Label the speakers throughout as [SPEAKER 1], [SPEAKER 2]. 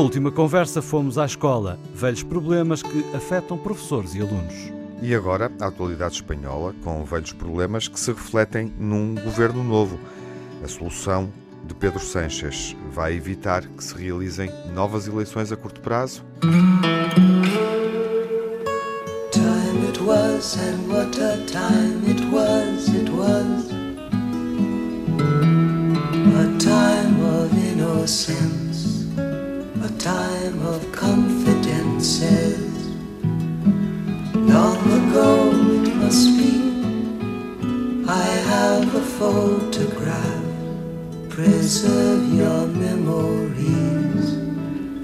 [SPEAKER 1] última conversa fomos à escola, velhos problemas que afetam professores e alunos.
[SPEAKER 2] E agora, a atualidade espanhola, com velhos problemas que se refletem num governo novo. A solução de Pedro Sánchez vai evitar que se realizem novas eleições a curto prazo? Time it was and what a time it was, it was A time of innocence, time of confidences Long ago it must be I have a photograph Preserve your memories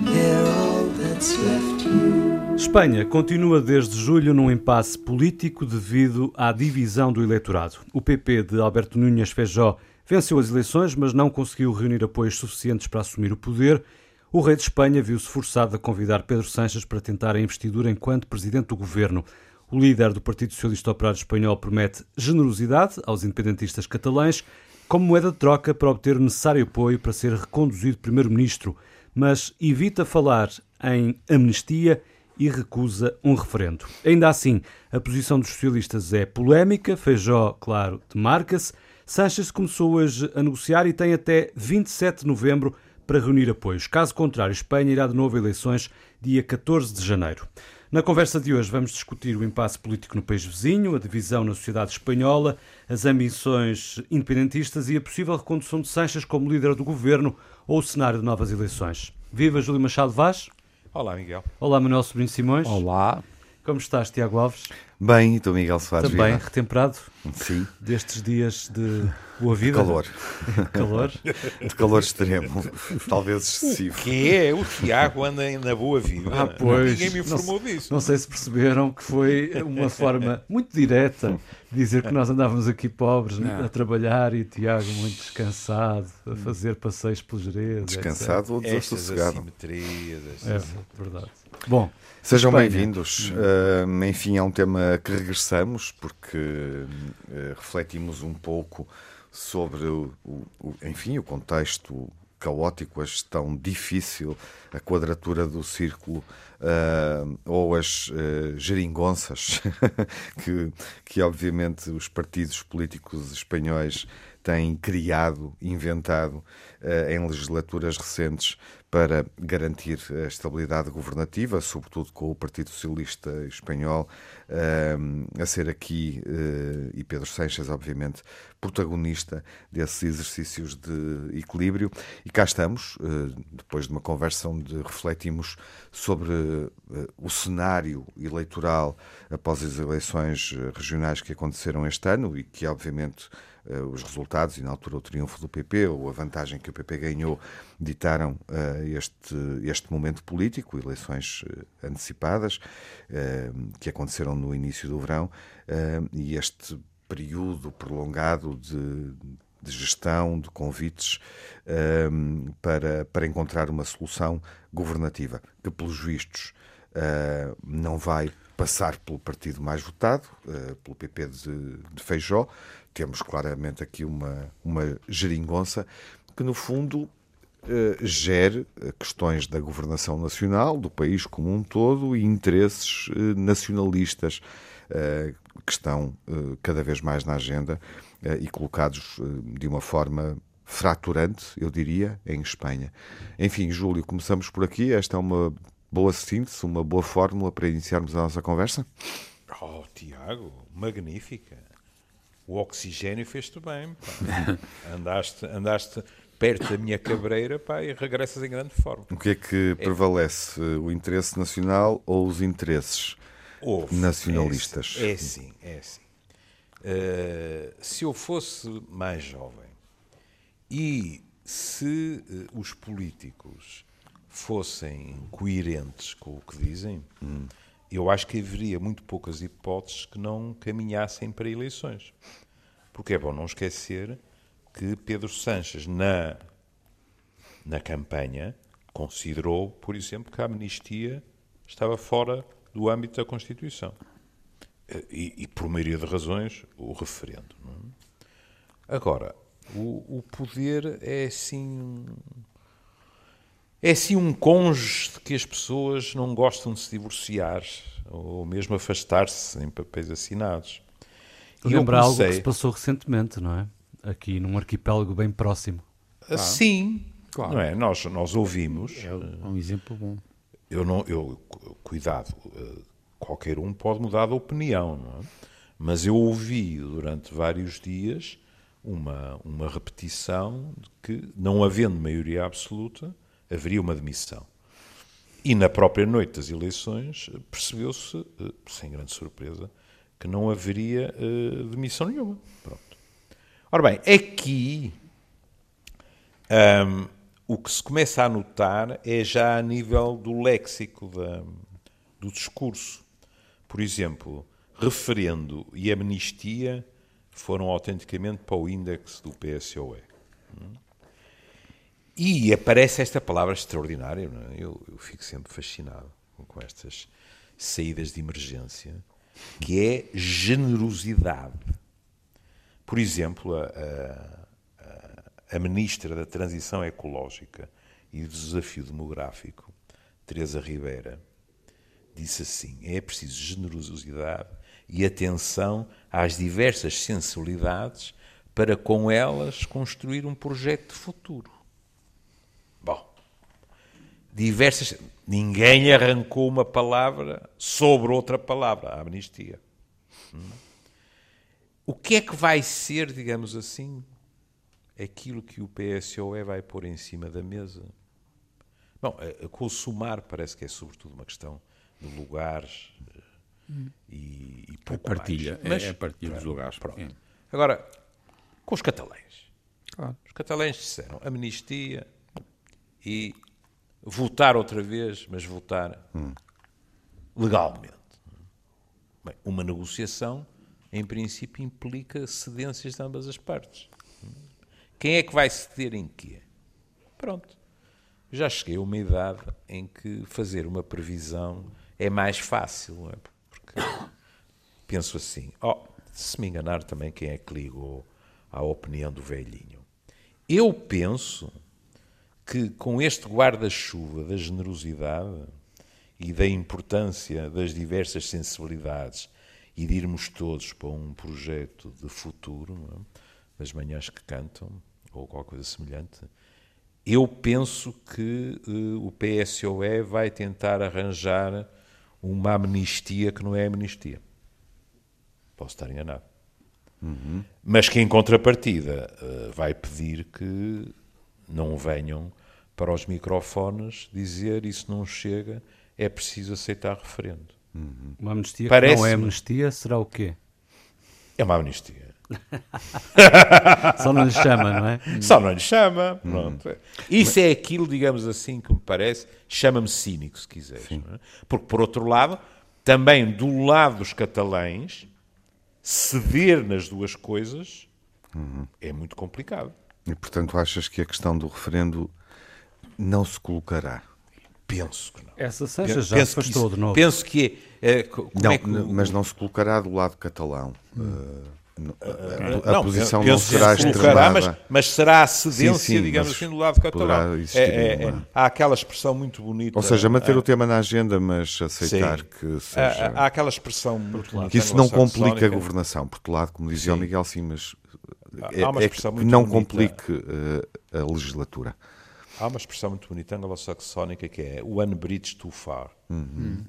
[SPEAKER 2] They're all that's left you Espanha continua desde julho num impasse político devido à divisão do eleitorado. O PP de Alberto Núñez Feijó venceu as eleições, mas não conseguiu reunir apoios suficientes para assumir o poder. O rei de Espanha viu-se forçado a convidar Pedro Sánchez para tentar a investidura enquanto presidente do governo. O líder do Partido Socialista Operário Espanhol promete generosidade aos independentistas catalães como moeda de troca para obter o necessário apoio para ser reconduzido primeiro-ministro, mas evita falar em amnistia e recusa um referendo. Ainda assim, a posição dos socialistas é polémica, Feijó, claro, demarca-se. Sánchez começou hoje a negociar e tem até 27 de novembro para reunir apoios. Caso contrário, Espanha irá de novo a eleições dia 14 de janeiro. Na conversa de hoje vamos discutir o impasse político no país vizinho, a divisão na sociedade espanhola, as ambições independentistas e a possível recondução de Sanches como líder do governo ou o cenário de novas eleições. Viva Júlio Machado Vaz.
[SPEAKER 3] Olá, Miguel.
[SPEAKER 1] Olá, Manuel Sobrinho Simões.
[SPEAKER 4] Olá.
[SPEAKER 1] Como estás, Tiago Alves?
[SPEAKER 2] Bem, e tu, Miguel Soares
[SPEAKER 1] Também,
[SPEAKER 2] Viva?
[SPEAKER 1] retemperado?
[SPEAKER 2] Sim.
[SPEAKER 1] Destes dias de boa vida?
[SPEAKER 2] De calor.
[SPEAKER 1] calor?
[SPEAKER 2] De calor extremo. Talvez excessivo.
[SPEAKER 3] O que é? O Tiago anda na boa vida.
[SPEAKER 1] Ah, pois.
[SPEAKER 3] Ninguém me informou
[SPEAKER 1] não,
[SPEAKER 3] disso.
[SPEAKER 1] Não sei se perceberam que foi uma forma muito direta de dizer que nós andávamos aqui pobres não. a trabalhar e o Tiago muito descansado, a fazer passeios pelos Jerez.
[SPEAKER 2] Descansado
[SPEAKER 1] etc.
[SPEAKER 2] ou desassossegado.
[SPEAKER 3] É
[SPEAKER 1] verdade. Bom,
[SPEAKER 2] Sejam bem-vindos. Uh, enfim, é um tema que regressamos porque uh, refletimos um pouco sobre o, o, enfim, o contexto caótico, a gestão difícil, a quadratura do círculo uh, ou as uh, geringonças que, que, obviamente, os partidos políticos espanhóis têm criado, inventado uh, em legislaturas recentes para garantir a estabilidade governativa, sobretudo com o Partido Socialista Espanhol a ser aqui, uh, e Pedro Seixas, obviamente, protagonista desses exercícios de equilíbrio. E cá estamos, uh, depois de uma conversa onde refletimos sobre o cenário eleitoral após as eleições regionais que aconteceram este ano e que, obviamente, os resultados e, na altura, o triunfo do PP ou a vantagem que o PP ganhou ditaram uh, este, este momento político, eleições uh, antecipadas, uh, que aconteceram no início do verão, e este período prolongado de, de gestão, de convites para, para encontrar uma solução governativa, que, pelos vistos, não vai passar pelo partido mais votado, pelo PP de, de Feijó. Temos claramente aqui uma, uma geringonça que, no fundo, Uh, gere questões da governação nacional, do país como um todo e interesses uh, nacionalistas que estão cada vez mais na agenda e colocados de uma forma fraturante, eu diria, em Espanha. Enfim, Júlio, começamos por aqui. Esta é uma boa síntese, uma boa fórmula para iniciarmos a nossa conversa?
[SPEAKER 3] Oh, Tiago, magnífica. O oxigênio fez-te bem. andaste, andaste perto da minha cabreira pá, e regressas em grande forma.
[SPEAKER 2] O que é que é. prevalece? O interesse nacional ou os interesses nacionalistas?
[SPEAKER 3] É, é sim, é sim. Uh, se eu fosse mais jovem e se uh, os políticos fossem coerentes com o que dizem, hum. Eu acho que haveria muito poucas hipóteses que não caminhassem para eleições. Porque é bom não esquecer que Pedro Sanches, na, na campanha, considerou, por exemplo, que a amnistia estava fora do âmbito da Constituição. E, e por maioria de razões, o referendo. É? Agora, o, o, poder é assim. É assim um cônjuge de que as pessoas não gostam de se divorciar ou mesmo afastar-se em papéis assinados.
[SPEAKER 1] Lembra comecei... algo que se passou recentemente, não é? Aqui num arquipélago bem próximo.
[SPEAKER 3] Ah, sim, claro. não é? Nós, nós ouvimos.
[SPEAKER 4] É um exemplo bom.
[SPEAKER 3] Eu não, eu, cuidado, eh, qualquer um pode mudar de opinião, não é? Mas eu ouvi durante vários dias uma, uma repetição de que, não havendo maioria absoluta, haveria uma demissão. E na própria noite das eleições percebeu-se, eh, sem grande surpresa, que não haveria uh, demissão nenhuma. Pronto. Ora bem, aqui um, o que se começa a notar é já a nível do léxico, da, do discurso. Por exemplo, referendo e amnistia foram autenticamente para o índice do PSOE. E aparece esta palavra extraordinária, é? eu, eu, fico sempre fascinado com estas saídas de emergência, que é generosidade. Por exemplo, a, a, a Ministra da Transição Ecológica e do Desafio Demográfico, Teresa Ribeira, disse assim: é preciso generosidade e atenção às diversas sensibilidades para com elas construir um projeto de futuro. Diversas. Ninguém arrancou uma palavra sobre outra palavra, a amnistia. Hum? O que é que vai ser, digamos assim, aquilo que o PSOE vai pôr em cima da mesa? Bom, a, consumar parece que é sobretudo uma questão de lugares hum. e, e pouco
[SPEAKER 4] a partilha,
[SPEAKER 3] mais. Mas,
[SPEAKER 4] é a partilha dos lugares.
[SPEAKER 3] Pronto. É. Agora, com os catalães. Claro. Os catalães disseram amnistia e votar outra vez, mas votar hum. legalmente. Bem, uma negociação em princípio, implica cedências de ambas as partes. Quem é que vai ceder em quê? Pronto. Já cheguei a uma idade em que fazer uma previsão é mais fácil, é? porque penso assim, oh, se me enganar também quem é que ligou à opinião do velhinho. Eu penso que com este guarda-chuva da generosidade e da importância das diversas sensibilidades e de irmos todos para um projeto de futuro, é? das manhãs que cantam, ou qualquer coisa semelhante, eu penso que uh, o PSOE vai tentar arranjar uma amnistia que não é amnistia. Posso estar enganado. Uhum. Mas que, em contrapartida, uh, vai pedir que não venham para os microfones dizer isso não chega, é preciso aceitar referendo.
[SPEAKER 1] Uhum. Uma amnistia Parece que não é amnistia, será o quê?
[SPEAKER 3] É uma amnistia.
[SPEAKER 1] Só não lhe chama, não é?
[SPEAKER 3] Só não lhe chama. Pronto. Uhum. Isso é aquilo, digamos assim, que me parece, chama-me cínico, se quiseres. É? Porque, por outro lado, também do lado dos catalães, ceder nas duas coisas uhum. é muito complicado.
[SPEAKER 2] E, portanto, achas que a questão do referendo não se colocará?
[SPEAKER 3] Penso que não.
[SPEAKER 1] Essa Sancha já penso afastou isso, de novo.
[SPEAKER 3] Penso que é. é
[SPEAKER 2] não,
[SPEAKER 3] é que,
[SPEAKER 2] mas não se colocará do lado catalão. Hum. Uh, a, a não, posição não será
[SPEAKER 3] se colocará, mas, mas, será a cedência, sim, sim, digamos assim, do lado catalão. É, é, é, há aquela expressão muito bonita.
[SPEAKER 2] Ou seja, manter o tema na agenda, mas aceitar sim. que seja.
[SPEAKER 3] Há, há, aquela expressão muito bonita.
[SPEAKER 2] Que isso não complica a governação. Por outro lado, como dizia o Miguel, sim, mas é, é que não complique uh, a legislatura.
[SPEAKER 3] Há uma expressão muito bonita anglo-saxónica que é one bridge too far. Uhum.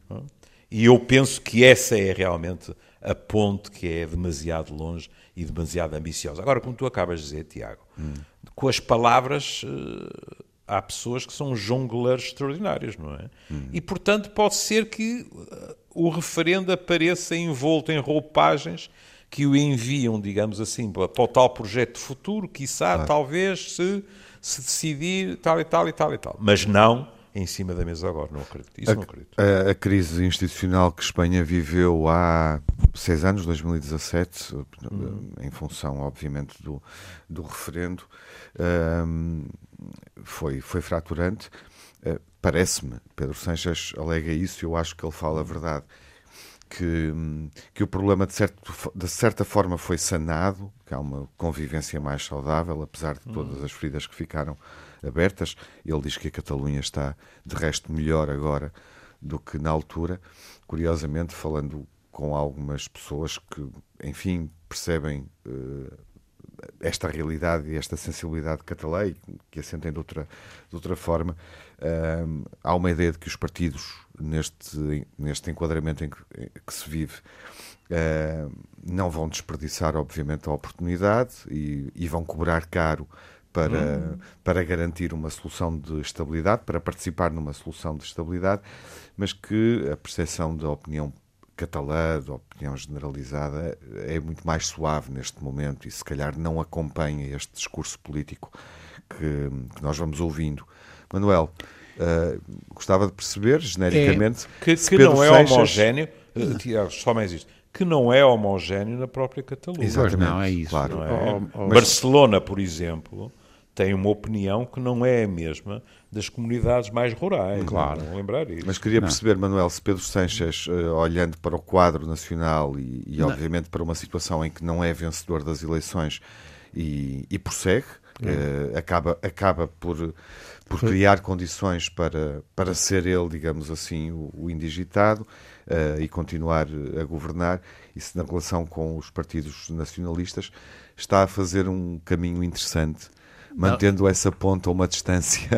[SPEAKER 3] E eu penso que essa é realmente a ponte que é demasiado longe e demasiado ambiciosa. Agora, como tu acabas de dizer, Tiago, uhum. com as palavras uh, há pessoas que são jongleurs extraordinários, não é? Uhum. E, portanto, pode ser que uh, o referendo apareça envolto em roupagens que o enviam, digamos assim, para, para o tal projeto de futuro, quiçá, claro. talvez, se se decidir tal e tal e tal e tal. Mas não em cima da mesa agora, não acredito. Isso
[SPEAKER 2] a,
[SPEAKER 3] não acredito.
[SPEAKER 2] A, a, crise institucional que Espanha viveu há seis anos, 2017, uhum. em função, obviamente, do, do referendo, um, foi, foi fraturante. Uh, Parece-me, Pedro Sanches alega isso eu acho que ele fala a verdade. Que, que o problema de, certo, de certa forma foi sanado, que há uma convivência mais saudável, apesar de todas as feridas que ficaram abertas. Ele diz que a Catalunha está, de resto, melhor agora do que na altura. Curiosamente, falando com algumas pessoas que, enfim, percebem uh, esta realidade e esta sensibilidade catalã e que a sentem de outra, de outra forma, uh, há uma ideia de que os partidos, neste, neste enquadramento em que, em que se vive, uh, não vão desperdiçar, obviamente, a oportunidade e, e vão cobrar caro para, hum. para garantir uma solução de estabilidade, para participar numa solução de estabilidade, mas que a percepção da opinião catalã, da opinião generalizada, é muito mais suave neste momento e se calhar não acompanha este discurso político que, que nós vamos ouvindo. Manuel, uh, gostava de perceber, genericamente,
[SPEAKER 3] é, que, que não é Seixas... homogéneo, uh, só mais isto, que não é homogéneo na própria Catalunha.
[SPEAKER 1] Exatamente, não é isso.
[SPEAKER 3] Claro. Não é? Oh, oh, Barcelona, por exemplo, tem uma opinião que não é a mesma das comunidades mais rurais.
[SPEAKER 1] Claro.
[SPEAKER 3] Não lembrar isso.
[SPEAKER 2] Mas queria perceber, não. Manuel, se Pedro Sanches, uh, olhando para o quadro nacional e, e obviamente para uma situação em que não é vencedor das eleições e, e prossegue, uh, acaba, acaba por, por criar condições para, para ser ele, digamos assim, o, o indigitado uh, e continuar a governar, se na relação com os partidos nacionalistas está a fazer um caminho interessante mantendo não. essa ponta a uma distância.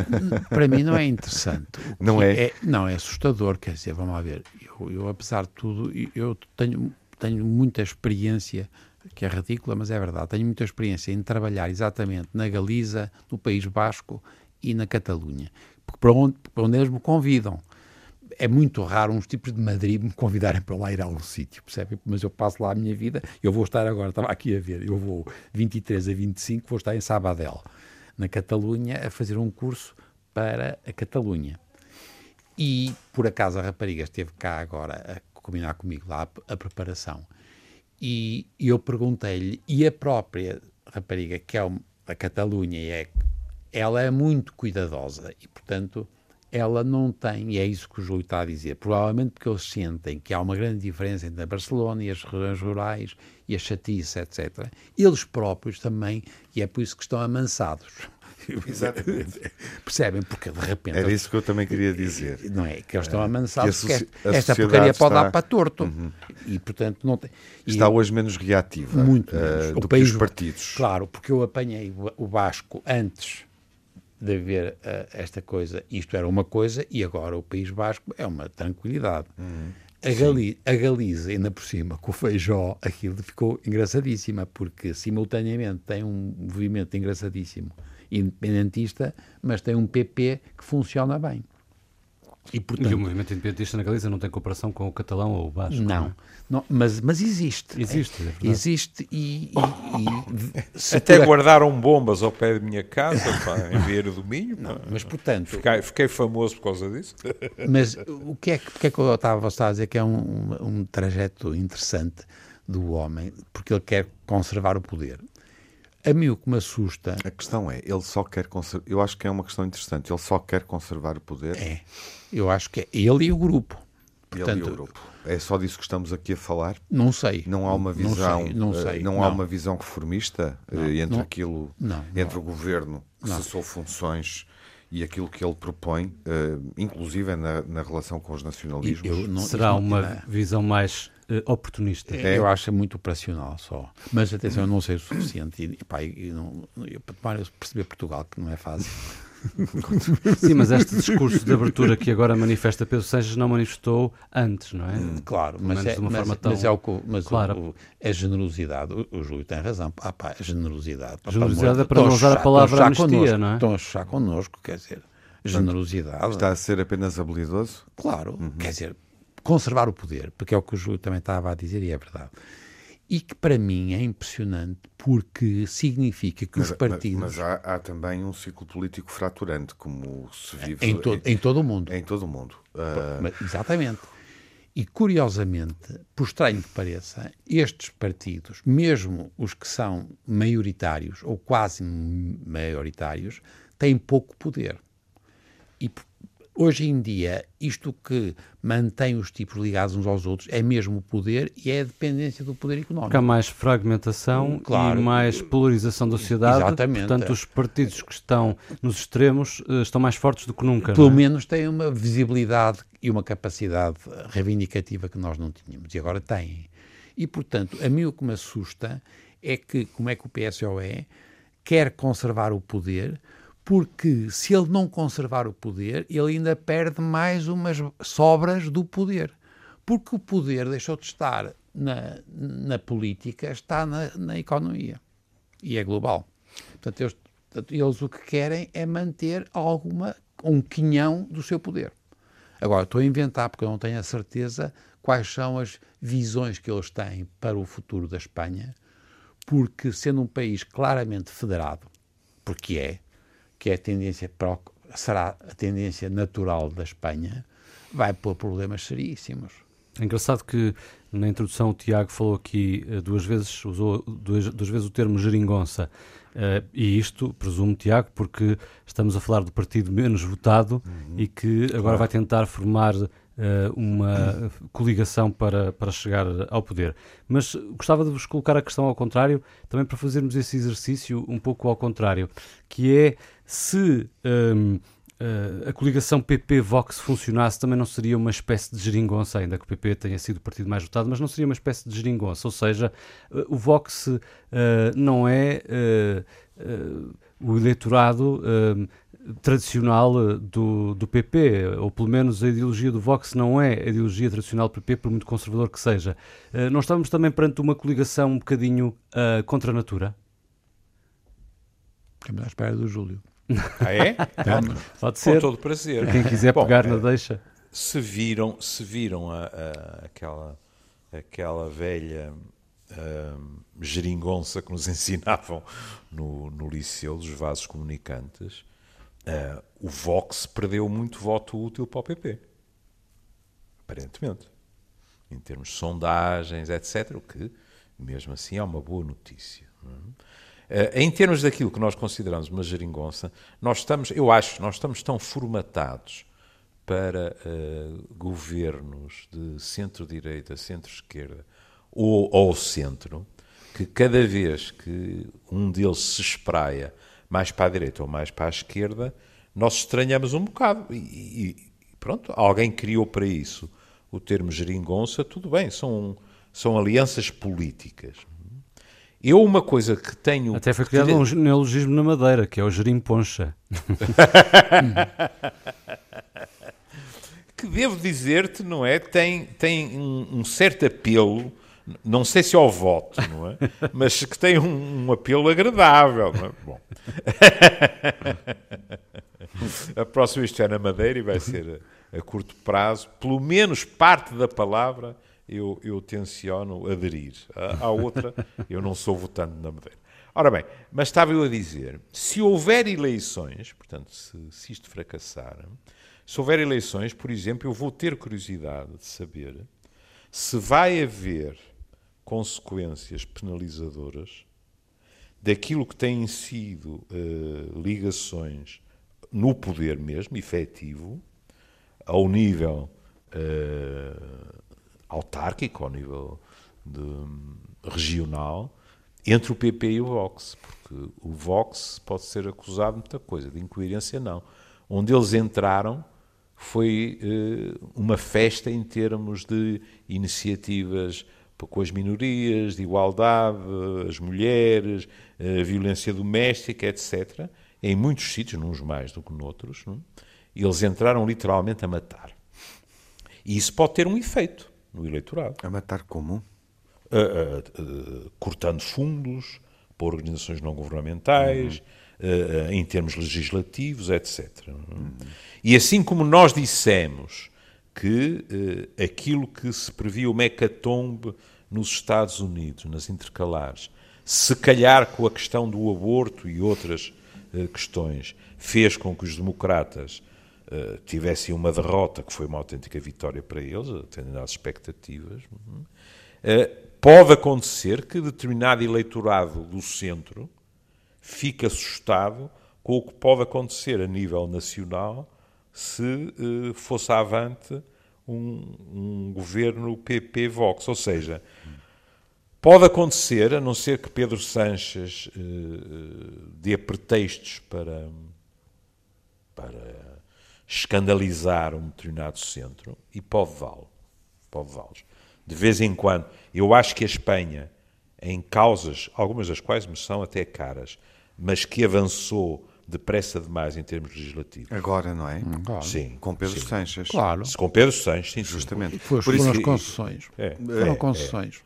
[SPEAKER 1] Para mim não é interessante.
[SPEAKER 2] Não é?
[SPEAKER 1] é? Não, é assustador, quer dizer, vamos lá ver, eu, eu apesar de tudo, eu tenho, tenho muita experiência, que é ridícula, mas é verdade, tenho muita experiência em trabalhar exatamente na Galiza, no País Basco e na Catalunha, porque para onde, para onde eles me convidam é muito raro uns tipos de Madrid me convidarem para lá ir a algum sítio, percebe? Mas eu passo lá a minha vida, eu vou estar agora, estava aqui a ver, eu vou 23 a 25, vou estar em Sabadell na Catalunha, a fazer um curso para a Catalunha. E, por acaso, a rapariga esteve cá agora a combinar comigo lá a, a preparação. E eu perguntei-lhe, e a própria rapariga, que é a Catalunha, é, ela é muito cuidadosa e, portanto, ela não tem, e é isso que o Júlio está a dizer, provavelmente porque eles sentem que há uma grande diferença entre a Barcelona e as regiões rurais e a chatice, etc. Eles próprios também, e é por isso que estão amansados.
[SPEAKER 2] Exatamente.
[SPEAKER 1] Percebem? Porque de repente.
[SPEAKER 2] Era isso que eu também queria dizer.
[SPEAKER 1] Não é? Que eles estão amansados. Que esta porcaria pode dar para torto. Uhum. E, portanto, não tem.
[SPEAKER 2] E está hoje menos reativa
[SPEAKER 1] muito menos. Uh,
[SPEAKER 2] do o país, que os partidos.
[SPEAKER 1] Claro, porque eu apanhei o Vasco antes de haver uh, esta coisa, isto era uma coisa, e agora o País Basco é uma tranquilidade. Uhum. A, Gali a Galiza, ainda por cima, com o feijó, aquilo ficou engraçadíssima, porque simultaneamente tem um movimento engraçadíssimo independentista, mas tem um PP que funciona bem.
[SPEAKER 4] E, portanto, e, o movimento independentista na Galiza não tem comparação com o catalão ou o basco?
[SPEAKER 1] Não,
[SPEAKER 4] não,
[SPEAKER 1] não mas, mas existe.
[SPEAKER 4] Existe,
[SPEAKER 1] é, Existe e...
[SPEAKER 3] e, e Até guardaram bombas ao pé de minha casa, pá, em Vieira do Minho.
[SPEAKER 1] Não, mas, portanto...
[SPEAKER 3] Fiquei, fiquei, famoso por causa disso.
[SPEAKER 1] Mas o que é que, porque é que eu estava a dizer que é um, um trajeto interessante do homem, porque ele quer conservar o poder. A mim o que me assusta.
[SPEAKER 2] A questão é, ele só quer conservar. Eu acho que é uma questão interessante. Ele só quer conservar o poder.
[SPEAKER 1] É. Eu acho que é ele e o grupo.
[SPEAKER 2] Portanto, ele e o grupo. É só disso que estamos aqui a falar?
[SPEAKER 1] Não sei.
[SPEAKER 2] Não há uma visão,
[SPEAKER 1] não sei, não, sei.
[SPEAKER 2] não,
[SPEAKER 1] não.
[SPEAKER 2] há uma visão reformista eh,
[SPEAKER 1] não,
[SPEAKER 2] entre
[SPEAKER 1] não,
[SPEAKER 2] aquilo, entre o governo que cessou funções e aquilo que ele propõe, uh, inclusive na, na, relação com os nacionalismos.
[SPEAKER 4] Será uma visão mais oportunista.
[SPEAKER 1] É. Eu acho muito operacional só. Mas atenção, eu não sei o suficiente. E, pá, eu não, eu, para perceber Portugal, que não é fácil.
[SPEAKER 4] Sim, mas este discurso de abertura que agora manifesta Pedro Sanches não manifestou antes, não é? Hum,
[SPEAKER 1] claro, mas é, mas, tão... mas, é, o, mas claro. o, é generosidade. O, o Júlio tem razão. Ah, pá, generosidade.
[SPEAKER 4] Generosidade é para não usar a palavra amnistia, não é?
[SPEAKER 1] Estão a chuchar connosco, quer dizer, generosidade.
[SPEAKER 2] Está a ser apenas habilidoso?
[SPEAKER 1] Claro, uhum. quer dizer, conservar o poder, porque é o que o Júlio também estava a dizer e é verdade e que para mim é impressionante porque significa que
[SPEAKER 2] mas,
[SPEAKER 1] os partidos.
[SPEAKER 2] Mas, mas há, há, também um ciclo político fraturante, como se vive
[SPEAKER 1] em, to em, em todo o mundo.
[SPEAKER 2] Em todo o mundo.
[SPEAKER 1] Uh... Exatamente. E curiosamente, por estranho que pareça, estes partidos, mesmo os que são maioritários ou quase maioritários, têm pouco poder. E Hoje em dia, isto que mantém os tipos ligados uns aos outros é mesmo o poder e é a dependência do poder económico.
[SPEAKER 4] Há mais fragmentação
[SPEAKER 1] Hum, claro.
[SPEAKER 4] e mais polarização da sociedade.
[SPEAKER 1] Exatamente.
[SPEAKER 4] Portanto, os partidos que estão nos extremos eh, estão mais fortes do que nunca.
[SPEAKER 1] Pelo
[SPEAKER 4] é?
[SPEAKER 1] menos têm uma visibilidade e uma capacidade reivindicativa que nós não tínhamos. E agora têm. E, portanto, a mim o que me assusta é que, como é que o PSOE quer conservar o poder, porque se ele não conservar o poder, ele ainda perde mais umas sobras do poder. Porque o poder deixou de estar na, na política, está na, na economia. E é global. Portanto, eles, portanto, eles o que querem é manter alguma, um quinhão do seu poder. Agora, estou a inventar, porque eu não tenho a certeza quais são as visões que eles têm para o futuro da Espanha, porque sendo um país claramente federado, porque é, que é a tendência para o- será a tendência natural da Espanha, vai pôr problemas seríssimos.
[SPEAKER 4] É engraçado que na introdução o Tiago falou aqui eh, duas vezes, usou duas, duas vezes o termo geringonça. Eh, e isto, presumo, Tiago, porque estamos a falar do partido menos votado e que agora vai tentar formar uma coligação para, para chegar ao poder. Mas gostava de vos colocar a questão ao contrário, também para fazermos esse exercício um pouco ao contrário, que é se hum, eh, a coligação PP-Vox funcionasse, também não seria uma espécie de geringonça, ainda que o PP tenha sido o partido mais votado, mas não seria uma espécie de geringonça, ou seja, eh, o Vox eh, não é eh, eh, o eleitorado eh, tradicional eh, do, do PP, ou pelo menos a ideologia do Vox não é a ideologia tradicional do PP, por muito conservador que seja. Eh, nós estamos também perante uma coligação um bocadinho eh, contra a natura?
[SPEAKER 1] Estamos à espera do Júlio.
[SPEAKER 3] Ah, é?
[SPEAKER 1] Estamos.
[SPEAKER 4] Pode
[SPEAKER 3] Com
[SPEAKER 4] ser.
[SPEAKER 3] todo prazer.
[SPEAKER 4] Quem quiser
[SPEAKER 3] Bom,
[SPEAKER 4] pegar na deixa.
[SPEAKER 3] se viram, se viram a, a- aquela, aquela velha geringonça que nos ensinavam no, no liceu dos vasos comunicantes, ah, o Vox perdeu muito voto útil para o PP. Aparentemente. Em termos de sondagens, etc. O que, mesmo assim, é uma boa notícia. Eh, Em termos daquilo que nós consideramos uma geringonça, nós estamos, eu acho, nós estamos tão formatados para eh, governos de centro-direita, centro-esquerda ou ao centro, que cada vez que um deles se espraia mais para a direita ou mais para a esquerda, nós estranhamos um bocado. E, e- pronto, alguém criou para isso o termo geringonça, tudo bem, são, são alianças políticas. Eu, uma coisa que tenho.
[SPEAKER 4] Até foi criado um neologismo na Madeira, que é o gerimponcha.
[SPEAKER 3] que devo dizer-te, não é? Tem, tem um, um certo apelo, não sei se ao voto, não é? Mas que tem um, um apelo agradável, não é? Bom. A próxima isto é na Madeira e vai ser a, a curto prazo. Pelo menos parte da palavra eu, eu tenciono aderir. À, à outra, eu não sou votante na Madeira. Ora bem, mas estava eu a dizer, se houver eleições, portanto, se, se isto fracassar, se houver eleições, por exemplo, eu vou ter curiosidade de saber se vai haver consequências penalizadoras daquilo que têm sido eh, ligações no poder mesmo, efetivo, ao nível eh, autárquico, ao nível de- regional, entre o PP e o Vox. Porque o Vox pode ser acusado de muita coisa, de incoerência não. Onde eles entraram foi eh, uma festa em termos de iniciativas com as minorias, de igualdade, as mulheres, a violência doméstica, etc. Em muitos sítios, uns mais do que noutros, não? é? eles entraram literalmente a matar. E isso pode ter um efeito no eleitorado.
[SPEAKER 2] A matar como?
[SPEAKER 3] Uh, uh, uh, cortando fundos para organizações não governamentais, uh, uh, em termos legislativos, etc. E assim como nós dissemos que uh, aquilo que se previa uma hecatombe nos Estados Unidos, nas intercalares, se calhar com a questão do aborto e outras uh, questões, fez com que os democratas uh, tivessem uma derrota que foi uma autêntica vitória para eles, atendendo às expectativas. Uh, pode acontecer que determinado eleitorado do centro fique assustado com o que pode acontecer a nível nacional se uh, fosse avante um, um governo PP-Vox. Ou seja, pode acontecer, a não ser que Pedro Sanches uh, dê pretextos para, para escandalizar um determinado centro, e pode dá-lo. Pode dá-los. De vez em quando, eu acho que a Espanha, em causas, algumas das quais me são até caras, mas que avançou depressa demais em termos legislativos.
[SPEAKER 2] Agora, não é?
[SPEAKER 1] Hum, claro.
[SPEAKER 3] Sim.
[SPEAKER 2] Com Pedro
[SPEAKER 3] sim.
[SPEAKER 2] Sanches.
[SPEAKER 1] Claro.
[SPEAKER 3] Se com Pedro Sanches, sim,
[SPEAKER 2] Justamente.
[SPEAKER 1] Foi,
[SPEAKER 2] Por
[SPEAKER 1] foram
[SPEAKER 2] isso
[SPEAKER 1] as concessões.
[SPEAKER 3] É,
[SPEAKER 1] Foram
[SPEAKER 3] é,
[SPEAKER 1] concessões.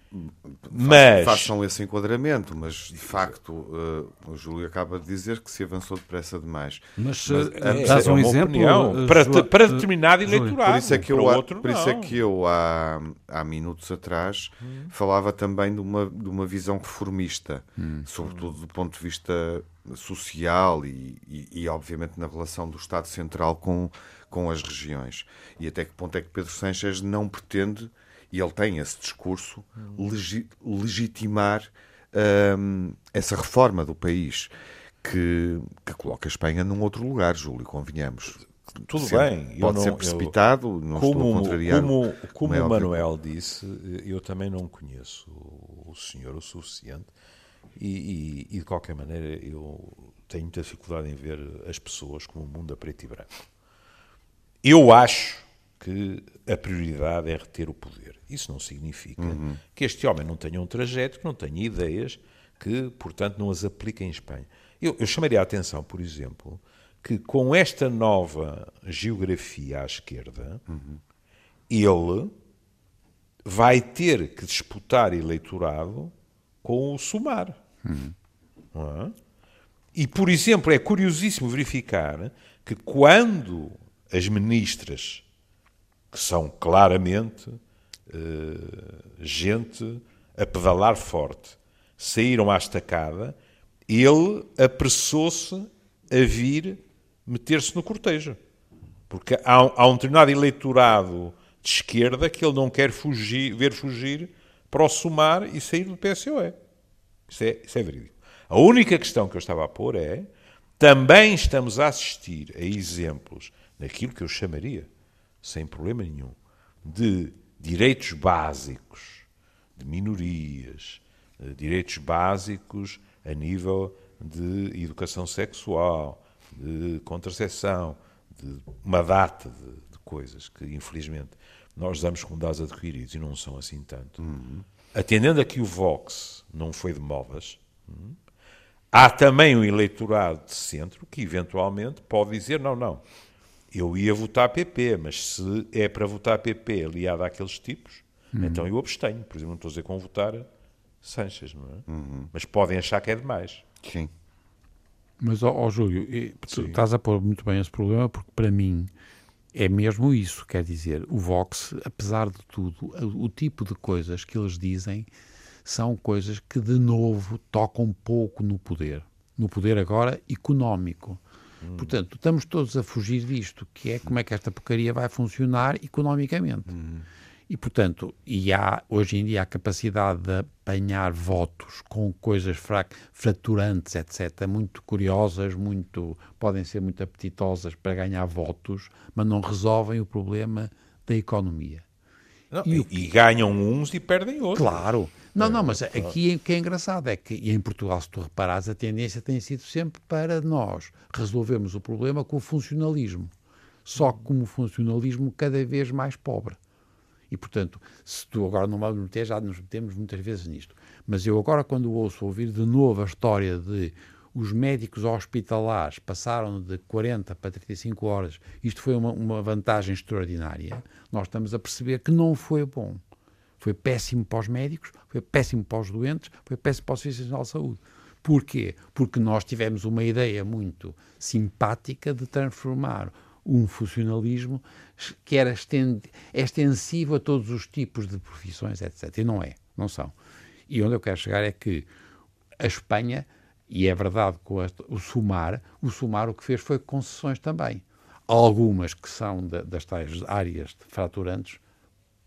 [SPEAKER 3] Mas,
[SPEAKER 2] Façam esse enquadramento, mas de facto eh, o Júlio acaba de dizer que se avançou depressa demais.
[SPEAKER 4] Mas,
[SPEAKER 2] Mas, é,
[SPEAKER 4] dás
[SPEAKER 3] é
[SPEAKER 4] um
[SPEAKER 3] uma
[SPEAKER 4] exemplo
[SPEAKER 3] opinião. para,
[SPEAKER 4] João-
[SPEAKER 3] para determinado
[SPEAKER 4] Júlio.
[SPEAKER 3] eleitorado.
[SPEAKER 2] Por isso é que eu, há-
[SPEAKER 3] outro,
[SPEAKER 2] por isso é que eu há, há minutos atrás falava também de uma, de uma visão reformista, sobretudo do ponto de vista social e, e, e, obviamente na relação do Estado Central com, com as regiões. E até que ponto é que Pedro Sanches não pretende, e ele tem esse discurso, legi- legitimar hum, essa reforma do país que, que coloca a Espanha num outro lugar, Júlio, convenhamos.
[SPEAKER 3] Tudo bem. eu
[SPEAKER 2] Pode
[SPEAKER 3] não-
[SPEAKER 2] ser
[SPEAKER 3] eu-
[SPEAKER 2] precipitado, não estou a
[SPEAKER 3] como,
[SPEAKER 2] contrariar.
[SPEAKER 3] como, como o. Manuel disse, eu também não conheço o senhor o suficiente e, e- e, de qualquer maneira eu tenho muita dificuldade em ver as pessoas como um mundo a preto e branco. Eu acho que a prioridade é reter o poder. Isso não significa que este homem não tenha um trajeto, que não tenha ideias, que, portanto, não as aplique em Espanha. Eu, eu chamaria a atenção, por exemplo, que com esta nova geografia à esquerda, ele vai ter que disputar eleitorado com o Sumar. Não é? E, por exemplo, é curiosíssimo verificar que quando as ministras, que são claramente eh, gente a pedalar forte, saíram à estacada, ele apressou-se a vir meter-se no cortejo. Porque há, um- há um determinado eleitorado de esquerda que ele não quer fugir, ver fugir para o Sumar e sair do PSOE. Isso é, isso é verídico. A única questão que eu estava a pôr é também estamos a assistir a exemplos naquilo que eu chamaria, sem problema nenhum, de direitos básicos, de minorias, de direitos básicos a nível de educação sexual, de contracepção, de uma data de, de coisas que, infelizmente, nós damos como dados adquiridos e não são assim tanto. Atendendo a que o Vox não foi de modas, hum, há também um eleitorado de centro que, eventualmente, pode dizer: não, não, eu ia votar PP, mas se é para votar PP aliado àqueles tipos, então eu abstenho. Por exemplo, não estou a dizer com votar Sanches, não é? Mas podem achar que é demais.
[SPEAKER 2] Sim.
[SPEAKER 1] Mas, ó, ó, Júlio, tu estás a pôr muito bem esse problema, porque para mim é mesmo isso. Quer dizer, o Vox, apesar de tudo, o tipo de coisas que eles dizem são coisas que, de novo, tocam pouco no poder. No poder agora económico. Portanto, estamos todos a fugir disto, que é como é que esta porcaria vai funcionar economicamente. E, portanto, e há, hoje em dia a capacidade de apanhar votos com coisas fra fraturantes, etc., muito curiosas, muito, podem ser muito apetitosas para ganhar votos, mas não resolvem o problema da economia.
[SPEAKER 3] Não,
[SPEAKER 1] E
[SPEAKER 3] e, ganham uns e perdem outros.
[SPEAKER 1] Claro. Não, não, mas aqui o que é engraçado é que, em Portugal, se tu reparares, a tendência tem sido sempre para nós resolvermos o problema com o funcionalismo. Só que como funcionalismo cada vez mais pobre. E, portanto, se tu agora não vais meter, já nos metemos muitas vezes nisto. Mas eu agora, quando ouço ouvir de novo a história de os médicos hospitalares passaram de 40 para 35 horas, isto foi uma, uma vantagem extraordinária, nós estamos a perceber que não foi bom. Foi péssimo para os médicos, foi péssimo para os doentes, foi péssimo para o Serviço Nacional de Saúde. Porquê? Porque nós tivemos uma ideia muito simpática de transformar um funcionalismo que era extensivo a todos os tipos de profissões, etc. E não é, não são. E onde eu quero chegar é que a Espanha, e é verdade com o Sumar, o Sumar o que fez foi concessões também. Algumas que são da- das tais áreas fraturantes,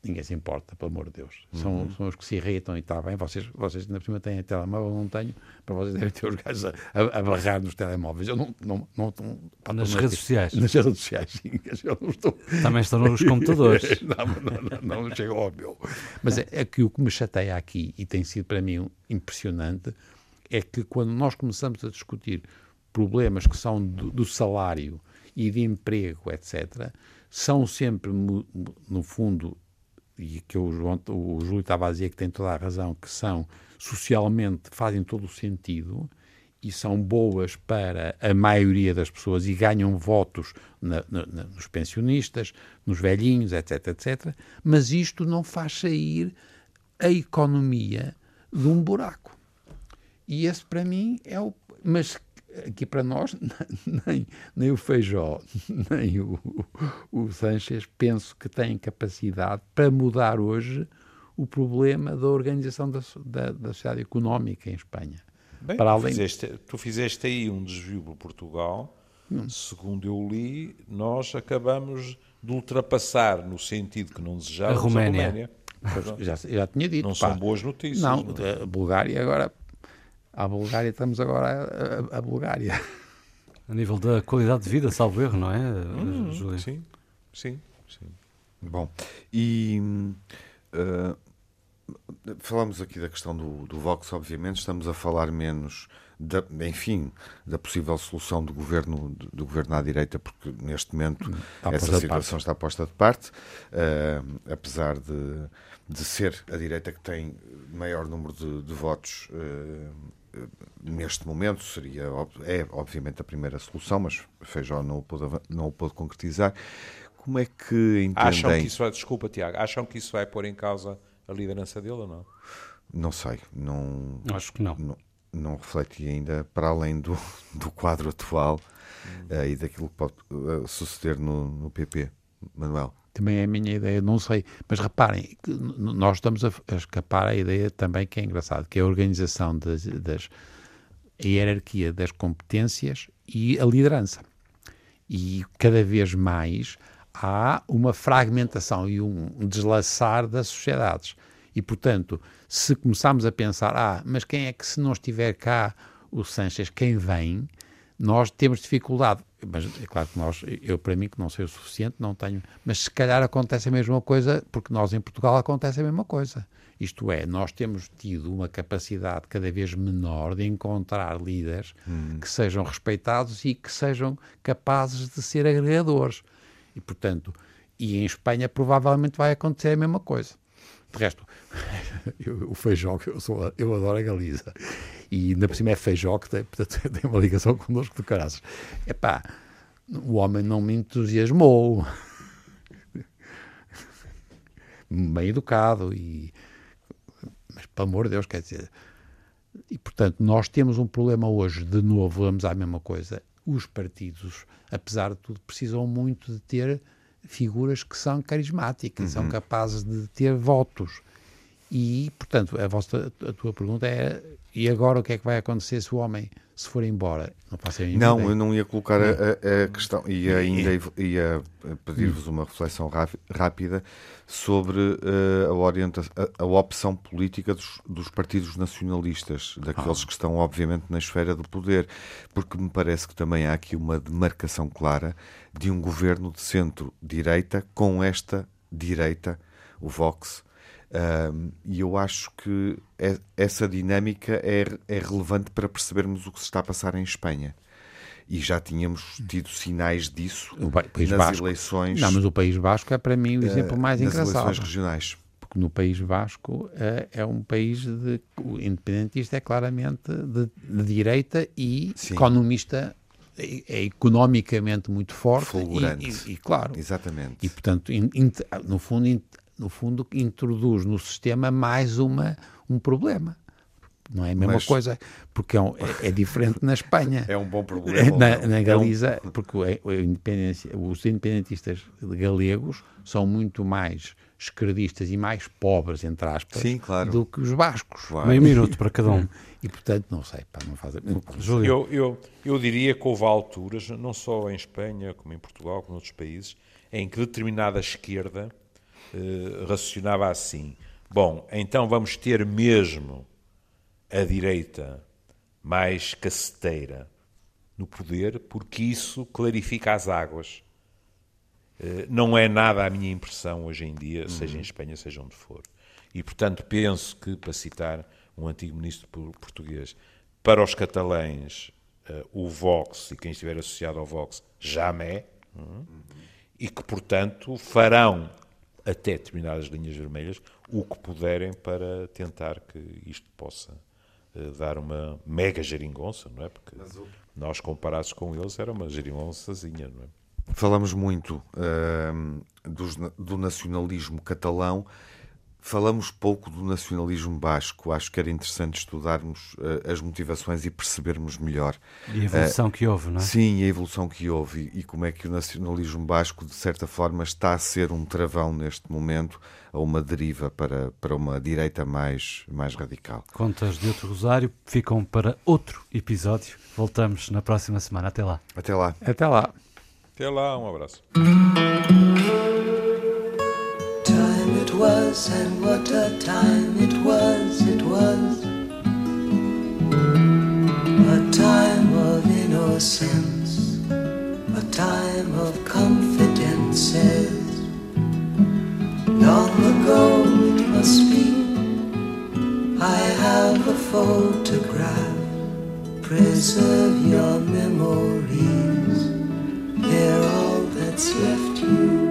[SPEAKER 1] ninguém se importa, pelo amor de Deus. São, uhum. são os que se irritam e está bem. Vocês, vocês ainda por cima têm telemóvel, não tenho. Para vocês devem ter os gajos a, a, a barrar nos telemóveis. Eu não. não, não, não
[SPEAKER 4] nas redes nas, sociais.
[SPEAKER 1] Nas redes sociais, sim. Estou...
[SPEAKER 4] Também estão nos computadores.
[SPEAKER 1] não, não, não, não, chega ao meu. Mas é, é, que o que me chateia aqui, e tem sido para mim impressionante, é que quando nós começamos a discutir problemas que são do, do salário e de emprego, etc., são sempre, no fundo, e que o, João, o Júlio estava a dizer que tem toda a razão, que são socialmente, fazem todo o sentido e são boas para a maioria das pessoas e ganham votos na, na, nos pensionistas, nos velhinhos, etc, etc. Mas isto não faz sair a economia de um buraco. E esse, para mim, é o. Mas aqui para nós, nem, nem o Feijó, nem o, o Sanches penso que têm capacidade para mudar hoje o problema da organização da, da, da sociedade económica em Espanha.
[SPEAKER 3] Bem, para além... tu, fizeste, tu fizeste aí um desvio para Portugal. Hum. Segundo eu li, nós acabamos de ultrapassar, no sentido que não desejávamos,
[SPEAKER 4] a Roménia. A Roménia.
[SPEAKER 1] Já, já tinha dito.
[SPEAKER 3] Não pá, são boas notícias.
[SPEAKER 1] Não, não, é? a Bulgária agora à Bulgária, estamos agora a, a, Bulgária.
[SPEAKER 4] A nível da qualidade de vida, salvo erro, não é, hum,
[SPEAKER 3] Júlio? Sim, sim, sim.
[SPEAKER 2] Bom, e uh, falamos aqui da questão do, do Vox, obviamente, estamos a falar menos da, enfim, da possível solução do governo, do, do governo à direita, porque neste momento está essa situação está posta de parte, uh, apesar de, de ser a direita que tem maior número de, de votos uh, neste momento seria é obviamente a primeira solução, mas Feijó não o pôde, não o pôde concretizar. Como é que entendem?
[SPEAKER 3] Acham que isso vai, desculpa Tiago, acham que isso vai pôr em causa a liderança dele ou não?
[SPEAKER 2] Não sei, não
[SPEAKER 4] acho que não.
[SPEAKER 2] Não, não refleti ainda para além do, do quadro atual hum. uh, e daquilo que pode uh, suceder no, no PP, Manuel.
[SPEAKER 1] Também é a minha ideia, não sei. Mas reparem, nós estamos a, escapar à ideia também que é engraçado, que é a organização das, das a hierarquia das competências e a liderança. E cada vez mais há uma fragmentação e um deslaçar das sociedades. E, portanto, se começarmos a pensar, ah, mas quem é que se não estiver cá o Sanches, quem vem, nós temos dificuldade mas é claro que nós, eu para mim que não sei o suficiente, não tenho, mas se calhar acontece a mesma coisa, porque nós em Portugal acontece a mesma coisa. Isto é, nós temos tido uma capacidade cada vez menor de encontrar líderes hum. que sejam respeitados e que sejam capazes de ser agregadores. E, portanto, e em Espanha provavelmente vai acontecer a mesma coisa. De resto, o feijó, eu, sou, eu adoro a Galiza. E ainda por cima é feijó que tem, portanto, tem uma ligação connosco do caraças. Epá, o homem não me entusiasmou. Bem educado e... Mas, pelo amor de Deus, quer dizer... E, portanto, nós temos um problema hoje, de novo, vamos à mesma coisa. Os partidos, apesar de tudo, precisam muito de ter figuras que são carismáticas, uhum. são capazes de ter votos. E, portanto, a, vossa, a tua pergunta é: e agora o que é que vai acontecer se o homem se for embora?
[SPEAKER 2] Não faço a Não, ideia. eu não ia colocar a, a, questão, ia ainda ia pedir-vos uma reflexão rápida sobre uh, a, orienta a, a, opção política dos, dos partidos nacionalistas, daqueles ah. que estão, obviamente, na esfera do poder, porque me parece que também há aqui uma demarcação clara de um governo de centro-direita com esta direita, o Vox um, e eu acho que é, essa dinâmica é, é relevante para percebermos o que se está a passar em Espanha e já tínhamos tido sinais disso
[SPEAKER 1] País
[SPEAKER 2] nas eleições.
[SPEAKER 1] Não, mas o País Basco é para mim o exemplo uh, mais
[SPEAKER 2] nas
[SPEAKER 1] engraçado.
[SPEAKER 2] eleições regionais.
[SPEAKER 1] Porque no País Basco uh, é um país de. O independentista é claramente de, de direita e Sim. economista. É, economicamente muito forte
[SPEAKER 2] Fulgurante.
[SPEAKER 1] E, e, e, claro
[SPEAKER 2] exatamente
[SPEAKER 1] e portanto in, in, no fundo no fundo, introduz no sistema mais uma, um problema. Não é a mesma Mas... coisa, porque é, um, é, é, diferente na Espanha.
[SPEAKER 2] É um bom problema.
[SPEAKER 1] Na, na Galiza, é um... porque os independentistas galegos são muito mais esquerdistas e mais pobres, entre aspas,
[SPEAKER 2] Sim, claro.
[SPEAKER 1] do que os bascos.
[SPEAKER 4] Claro. Meio minuto para cada um.
[SPEAKER 1] E, portanto, não sei, pá, não faz
[SPEAKER 3] eu, eu, eu diria que houve alturas, não só em Espanha, como em Portugal, como em outros países, em que determinada esquerda uh, raciocinava assim: bom, então vamos ter mesmo a direita mais caceteira no poder, porque isso clarifica as águas. Uh, não é nada a minha impressão hoje em dia, uhum. seja em Espanha, seja onde for. E, portanto, penso que, para citar um antigo ministro português, para os catalães, uh, o Vox e quem estiver associado ao Vox, jamais, uhum. e que, portanto, farão até determinadas linhas vermelhas o que puderem para tentar que isto possa uh, dar uma mega geringonça, não é? Porque nós, comparados com eles, era uma geringonçazinha, não é?
[SPEAKER 2] Falamos muito uh, do, do nacionalismo catalão Falamos pouco do nacionalismo basco. Acho que era interessante estudarmos uh, as motivações e percebermos melhor.
[SPEAKER 4] E a evolução uh, que houve, não é?
[SPEAKER 2] Sim, a evolução que houve e, e, como é que o nacionalismo basco, de certa forma, está a ser um travão neste momento a uma deriva para, para uma direita mais, mais radical.
[SPEAKER 4] Contas de outro Rosário ficam para outro episódio. Voltamos na próxima semana. Até lá.
[SPEAKER 2] Até lá.
[SPEAKER 1] Até lá.
[SPEAKER 3] Até lá, um abraço. Was, and what a time it was, it was. A time of innocence, a time of confidences. Long ago it must be, I have a photograph. Preserve your memories, they're all that's left you.